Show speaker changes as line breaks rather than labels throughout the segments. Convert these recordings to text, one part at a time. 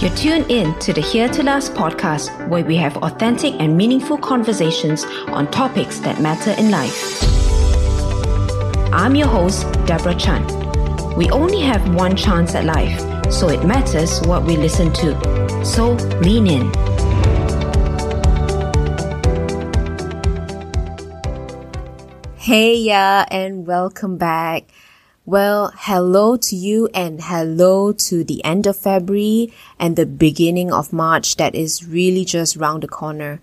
You're tuned in to the Here to Last podcast, where we have authentic and meaningful conversations on topics that matter in life. I'm your host, Deborah Chan. We only have one chance at life, so it matters what we listen to. So lean in. Hey, yeah, and welcome back. Well, hello to you and hello to the end of February and the beginning of March that is really just round the corner.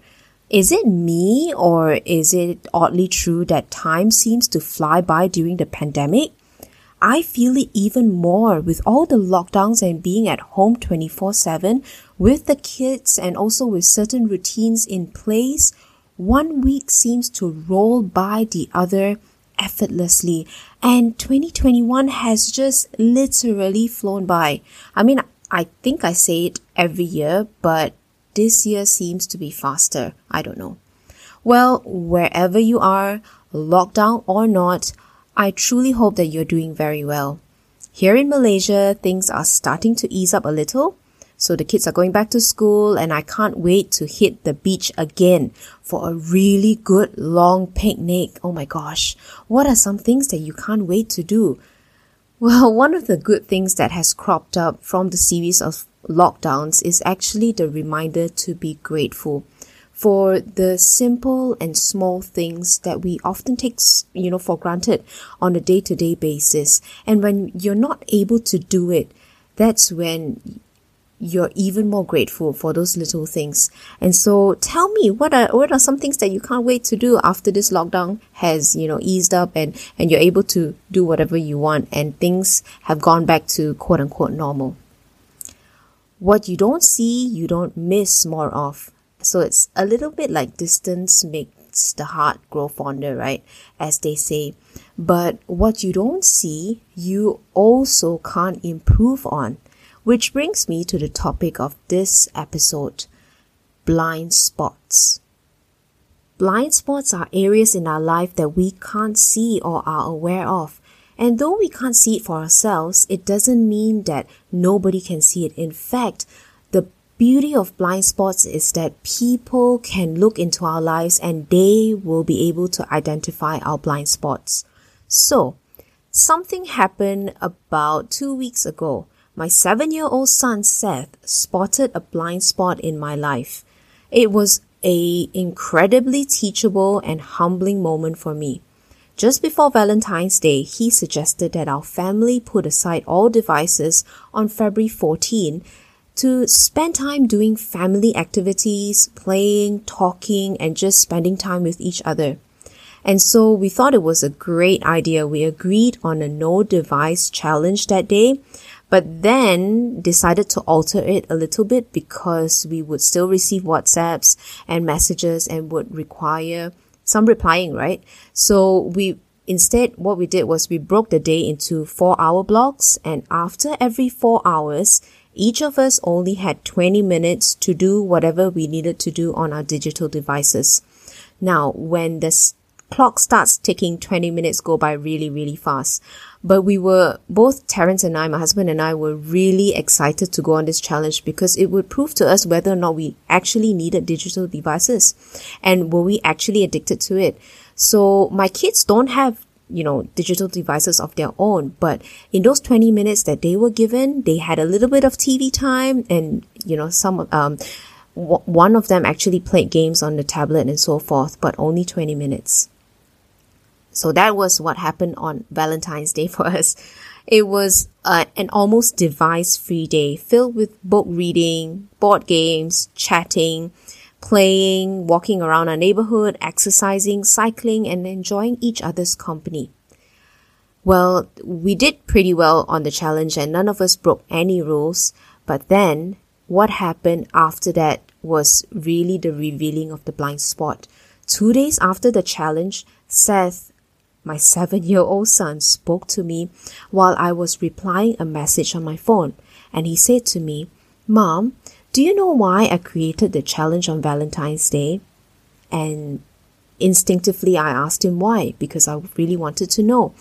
Is it me or is it oddly true that time seems to fly by during the pandemic? I feel it even more with all the lockdowns and being at home 24 7 with the kids and also with certain routines in place. One week seems to roll by the other effortlessly. And 2021 has just literally flown by. I mean, I think I say it every year, but this year seems to be faster. I don't know. Well, wherever you are, lockdown or not, I truly hope that you're doing very well. Here in Malaysia, things are starting to ease up a little. So the kids are going back to school and I can't wait to hit the beach again for a really good long picnic. Oh my gosh. What are some things that you can't wait to do? Well, one of the good things that has cropped up from the series of lockdowns is actually the reminder to be grateful for the simple and small things that we often take, you know, for granted on a day to day basis. And when you're not able to do it, that's when you're even more grateful for those little things. And so tell me what are what are some things that you can't wait to do after this lockdown has, you know, eased up and, and you're able to do whatever you want and things have gone back to quote unquote normal. What you don't see, you don't miss more of. So it's a little bit like distance makes the heart grow fonder, right? As they say. But what you don't see, you also can't improve on. Which brings me to the topic of this episode blind spots. Blind spots are areas in our life that we can't see or are aware of. And though we can't see it for ourselves, it doesn't mean that nobody can see it. In fact, the beauty of blind spots is that people can look into our lives and they will be able to identify our blind spots. So, something happened about two weeks ago my seven year old son Seth spotted a blind spot in my life. It was a incredibly teachable and humbling moment for me. Just before Valentine's Day, he suggested that our family put aside all devices on February 14 to spend time doing family activities, playing, talking, and just spending time with each other. And so we thought it was a great idea. We agreed on a no device challenge that day but then decided to alter it a little bit because we would still receive WhatsApps and messages and would require some replying, right? So we instead what we did was we broke the day into four hour blocks and after every four hours, each of us only had 20 minutes to do whatever we needed to do on our digital devices. Now, when the clock starts ticking, 20 minutes go by really, really fast. But we were, both Terence and I, my husband and I were really excited to go on this challenge because it would prove to us whether or not we actually needed digital devices and were we actually addicted to it. So my kids don't have you know, digital devices of their own. But in those 20 minutes that they were given, they had a little bit of TV time and, you know, some, um, w- one of them actually played games on the tablet and so forth, but only 20 minutes. So that was what happened on Valentine's Day for us. It was uh, an almost device free day filled with book reading, board games, chatting, playing, walking around our neighborhood, exercising, cycling, and enjoying each other's company. Well, we did pretty well on the challenge and none of us broke any rules. But then what happened after that was really the revealing of the blind spot. Two days after the challenge, Seth my seven year old son spoke to me while I was replying a message on my phone, and he said to me, Mom, do you know why I created the challenge on Valentine's Day? And instinctively I asked him why, because I really wanted to know.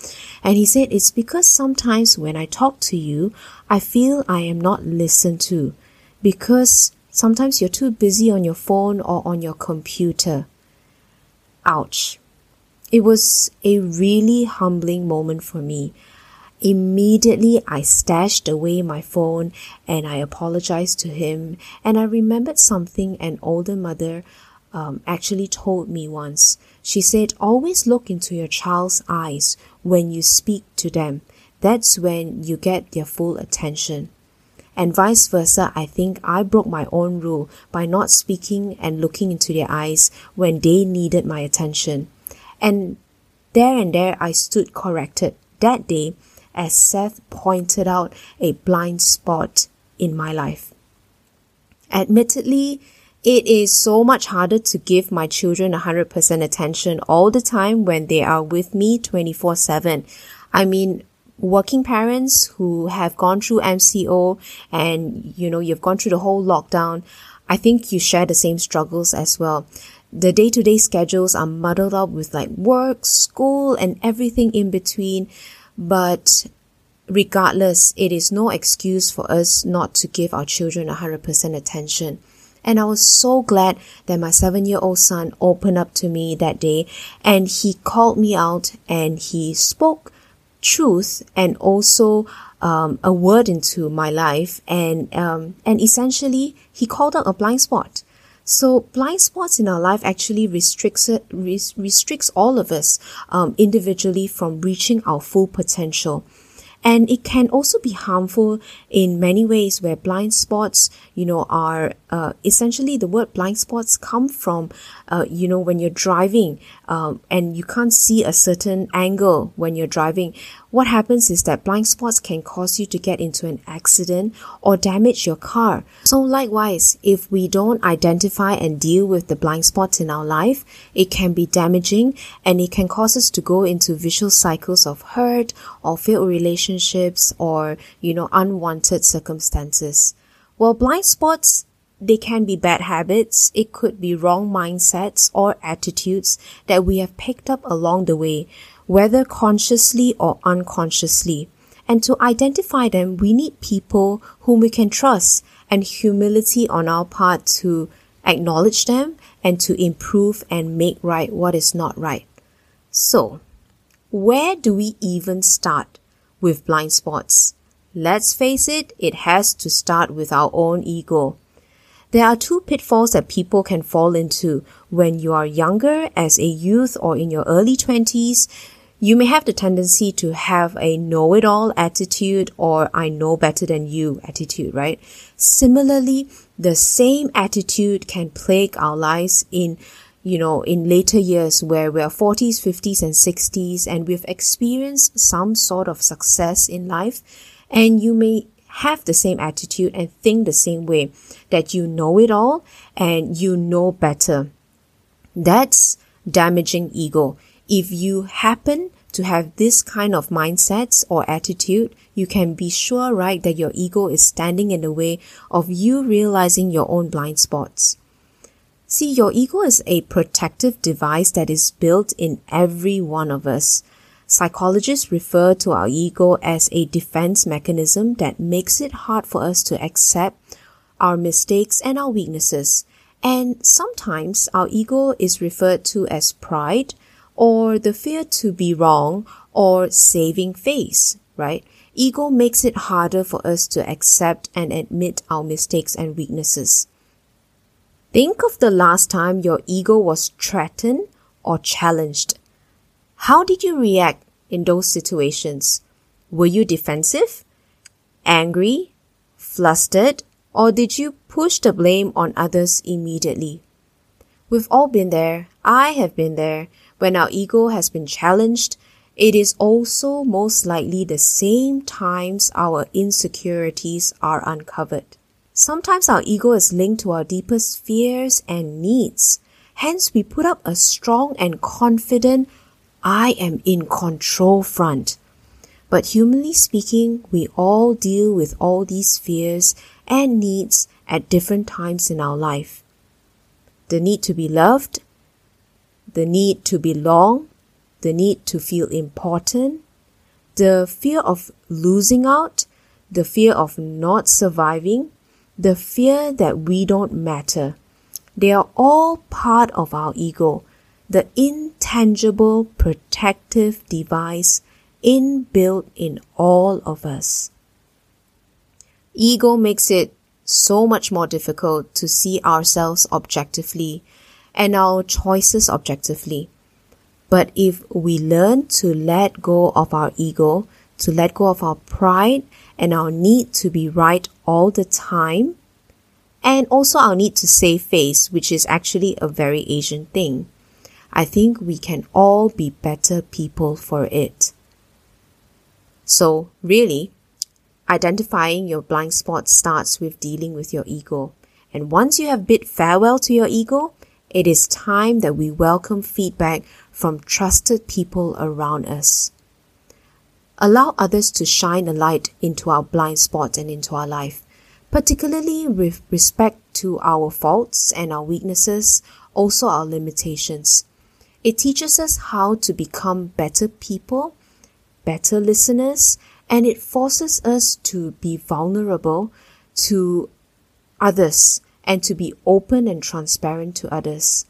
And he said, It's because sometimes when I talk to you, I feel I am not listened to. because sometimes you're too busy on your phone or on your computer. Ouch. It was a really humbling moment for me. Immediately, I stashed away my phone and I apologized to him. And I remembered something an older mother um, actually told me once. She said, Always look into your child's eyes when you speak to them. That's when you get their full attention. And vice versa, I think I broke my own rule by not speaking and looking into their eyes when they needed my attention. And there and there I stood corrected that day as Seth pointed out a blind spot in my life. Admittedly, it is so much harder to give my children 100% attention all the time when they are with me 24 7. I mean, working parents who have gone through MCO and, you know, you've gone through the whole lockdown, I think you share the same struggles as well. The day to day schedules are muddled up with like work, school, and everything in between. But regardless, it is no excuse for us not to give our children 100% attention. And I was so glad that my seven year old son opened up to me that day and he called me out and he spoke truth and also um, a word into my life and um, and essentially he called out a blind spot so blind spots in our life actually restricts restricts all of us um, individually from reaching our full potential and it can also be harmful in many ways where blind spots, you know, are uh, essentially the word blind spots come from, uh, you know, when you're driving um, and you can't see a certain angle when you're driving. What happens is that blind spots can cause you to get into an accident or damage your car. So likewise, if we don't identify and deal with the blind spots in our life, it can be damaging and it can cause us to go into vicious cycles of hurt or failed relationships or, you know, unwanted circumstances. Well, blind spots they can be bad habits, it could be wrong mindsets or attitudes that we have picked up along the way, whether consciously or unconsciously. And to identify them, we need people whom we can trust and humility on our part to acknowledge them and to improve and make right what is not right. So, where do we even start with blind spots? Let's face it, it has to start with our own ego. There are two pitfalls that people can fall into when you are younger as a youth or in your early 20s. You may have the tendency to have a know-it-all attitude or I know better than you attitude, right? Similarly, the same attitude can plague our lives in you know, in later years where we're 40s, 50s, and 60s, and we've experienced some sort of success in life, and you may have the same attitude and think the same way that you know it all and you know better. That's damaging ego. If you happen to have this kind of mindsets or attitude, you can be sure, right, that your ego is standing in the way of you realizing your own blind spots. See, your ego is a protective device that is built in every one of us. Psychologists refer to our ego as a defense mechanism that makes it hard for us to accept our mistakes and our weaknesses. And sometimes our ego is referred to as pride or the fear to be wrong or saving face, right? Ego makes it harder for us to accept and admit our mistakes and weaknesses. Think of the last time your ego was threatened or challenged. How did you react in those situations? Were you defensive, angry, flustered, or did you push the blame on others immediately? We've all been there. I have been there. When our ego has been challenged, it is also most likely the same times our insecurities are uncovered. Sometimes our ego is linked to our deepest fears and needs. Hence, we put up a strong and confident I am in control front. But humanly speaking, we all deal with all these fears and needs at different times in our life. The need to be loved, the need to belong, the need to feel important, the fear of losing out, the fear of not surviving, the fear that we don't matter. They are all part of our ego, the intangible protective device inbuilt in all of us. Ego makes it so much more difficult to see ourselves objectively and our choices objectively. But if we learn to let go of our ego, to let go of our pride and our need to be right all the time, and also our need to save face, which is actually a very Asian thing, I think we can all be better people for it. So, really, identifying your blind spots starts with dealing with your ego. And once you have bid farewell to your ego, it is time that we welcome feedback from trusted people around us. Allow others to shine a light into our blind spots and into our life, particularly with respect to our faults and our weaknesses, also our limitations. It teaches us how to become better people, better listeners, and it forces us to be vulnerable to others and to be open and transparent to others.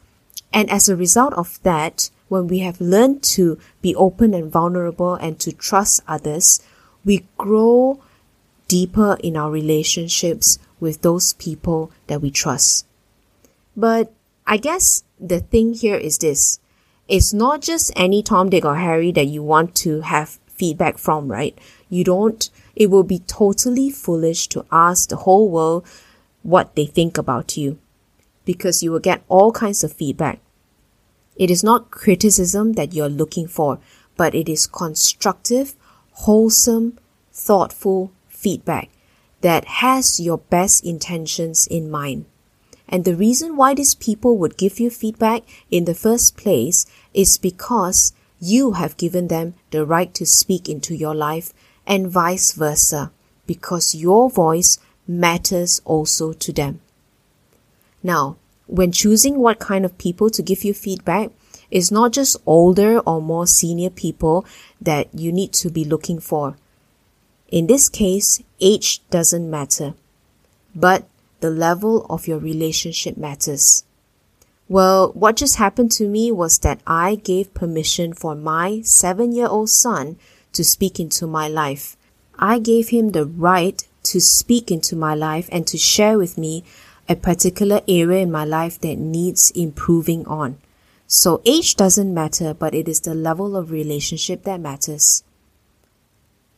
And as a result of that, when we have learned to be open and vulnerable and to trust others, we grow deeper in our relationships with those people that we trust. But I guess the thing here is this. It's not just any Tom, Dick, or Harry that you want to have feedback from, right? You don't, it will be totally foolish to ask the whole world what they think about you because you will get all kinds of feedback. It is not criticism that you're looking for, but it is constructive, wholesome, thoughtful feedback that has your best intentions in mind. And the reason why these people would give you feedback in the first place is because you have given them the right to speak into your life and vice versa, because your voice matters also to them. Now, when choosing what kind of people to give you feedback, it's not just older or more senior people that you need to be looking for. In this case, age doesn't matter, but the level of your relationship matters. Well, what just happened to me was that I gave permission for my seven year old son to speak into my life. I gave him the right to speak into my life and to share with me a particular area in my life that needs improving on. So age doesn't matter, but it is the level of relationship that matters.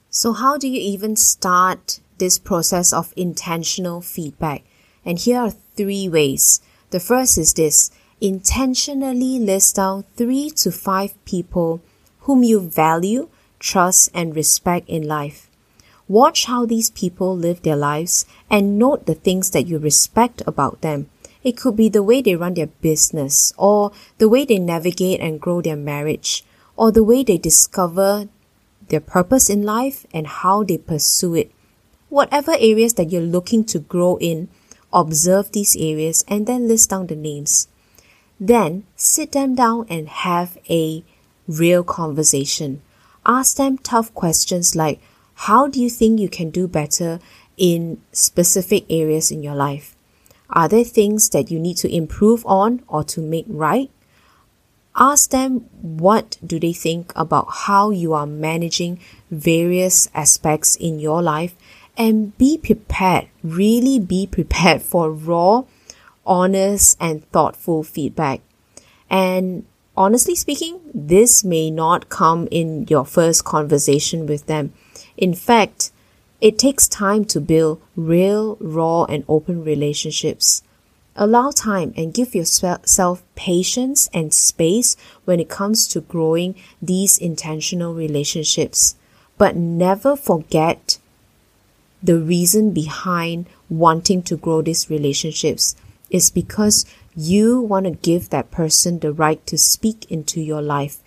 So how do you even start this process of intentional feedback? And here are three ways. The first is this. Intentionally list down three to five people whom you value, trust, and respect in life. Watch how these people live their lives and note the things that you respect about them. It could be the way they run their business, or the way they navigate and grow their marriage, or the way they discover their purpose in life and how they pursue it. Whatever areas that you're looking to grow in, observe these areas and then list down the names. Then sit them down and have a real conversation. Ask them tough questions like, how do you think you can do better in specific areas in your life? Are there things that you need to improve on or to make right? Ask them what do they think about how you are managing various aspects in your life and be prepared, really be prepared for raw, honest and thoughtful feedback. And honestly speaking, this may not come in your first conversation with them. In fact, it takes time to build real, raw, and open relationships. Allow time and give yourself patience and space when it comes to growing these intentional relationships. But never forget the reason behind wanting to grow these relationships is because you want to give that person the right to speak into your life.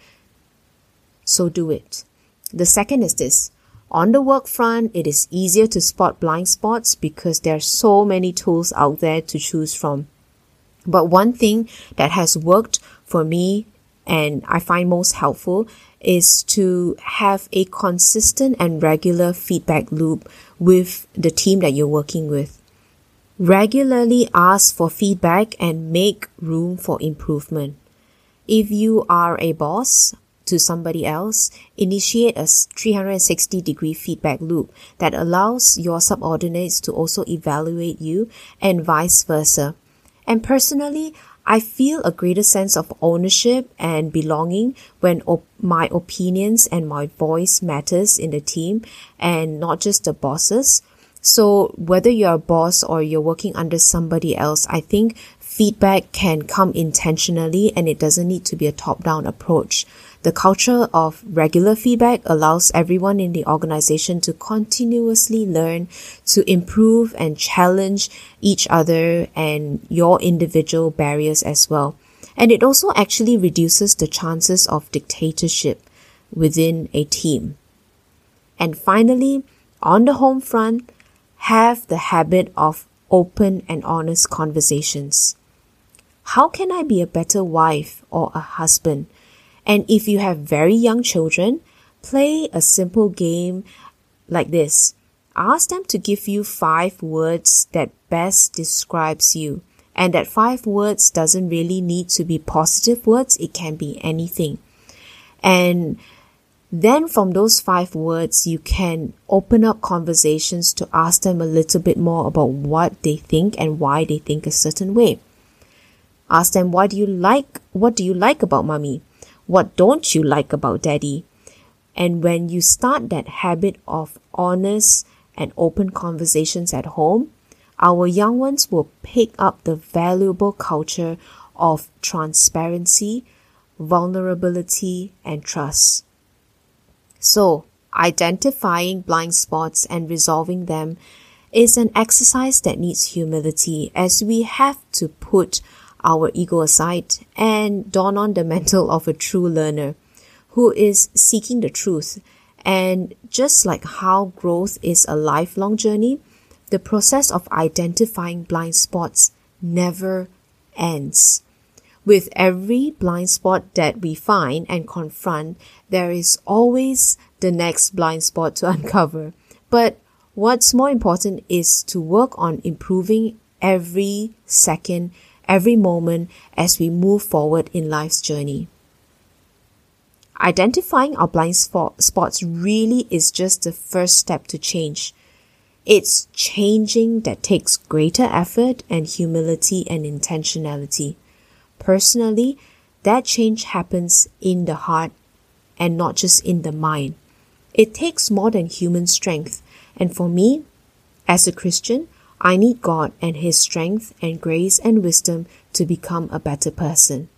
So do it. The second is this on the work front, it is easier to spot blind spots because there are so many tools out there to choose from. But one thing that has worked for me and I find most helpful is to have a consistent and regular feedback loop with the team that you're working with. Regularly ask for feedback and make room for improvement. If you are a boss to somebody else, initiate a 360 degree feedback loop that allows your subordinates to also evaluate you and vice versa. And personally, I feel a greater sense of ownership and belonging when op- my opinions and my voice matters in the team and not just the bosses. So whether you're a boss or you're working under somebody else, I think feedback can come intentionally and it doesn't need to be a top down approach. The culture of regular feedback allows everyone in the organization to continuously learn, to improve and challenge each other and your individual barriers as well. And it also actually reduces the chances of dictatorship within a team. And finally, on the home front, have the habit of open and honest conversations. How can I be a better wife or a husband? And if you have very young children, play a simple game like this. Ask them to give you five words that best describes you. And that five words doesn't really need to be positive words. It can be anything. And then from those five words, you can open up conversations to ask them a little bit more about what they think and why they think a certain way. Ask them, why do you like, what do you like about mommy? What don't you like about daddy? And when you start that habit of honest and open conversations at home, our young ones will pick up the valuable culture of transparency, vulnerability, and trust. So, identifying blind spots and resolving them is an exercise that needs humility as we have to put our ego aside and don on the mantle of a true learner who is seeking the truth. And just like how growth is a lifelong journey, the process of identifying blind spots never ends. With every blind spot that we find and confront, there is always the next blind spot to uncover. But what's more important is to work on improving every second, every moment as we move forward in life's journey. Identifying our blind spot, spots really is just the first step to change. It's changing that takes greater effort and humility and intentionality. Personally, that change happens in the heart and not just in the mind. It takes more than human strength. And for me, as a Christian, I need God and His strength and grace and wisdom to become a better person.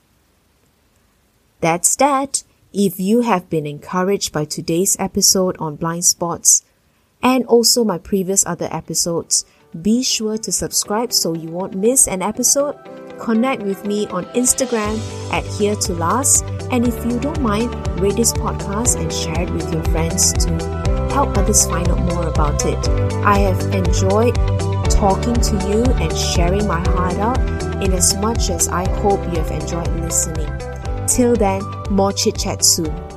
That's that. If you have been encouraged by today's episode on blind spots and also my previous other episodes, be sure to subscribe so you won't miss an episode Connect with me on Instagram at Here to Last. And if you don't mind, rate this podcast and share it with your friends to help others find out more about it. I have enjoyed talking to you and sharing my heart out in as much as I hope you have enjoyed listening. Till then, more chit chat soon.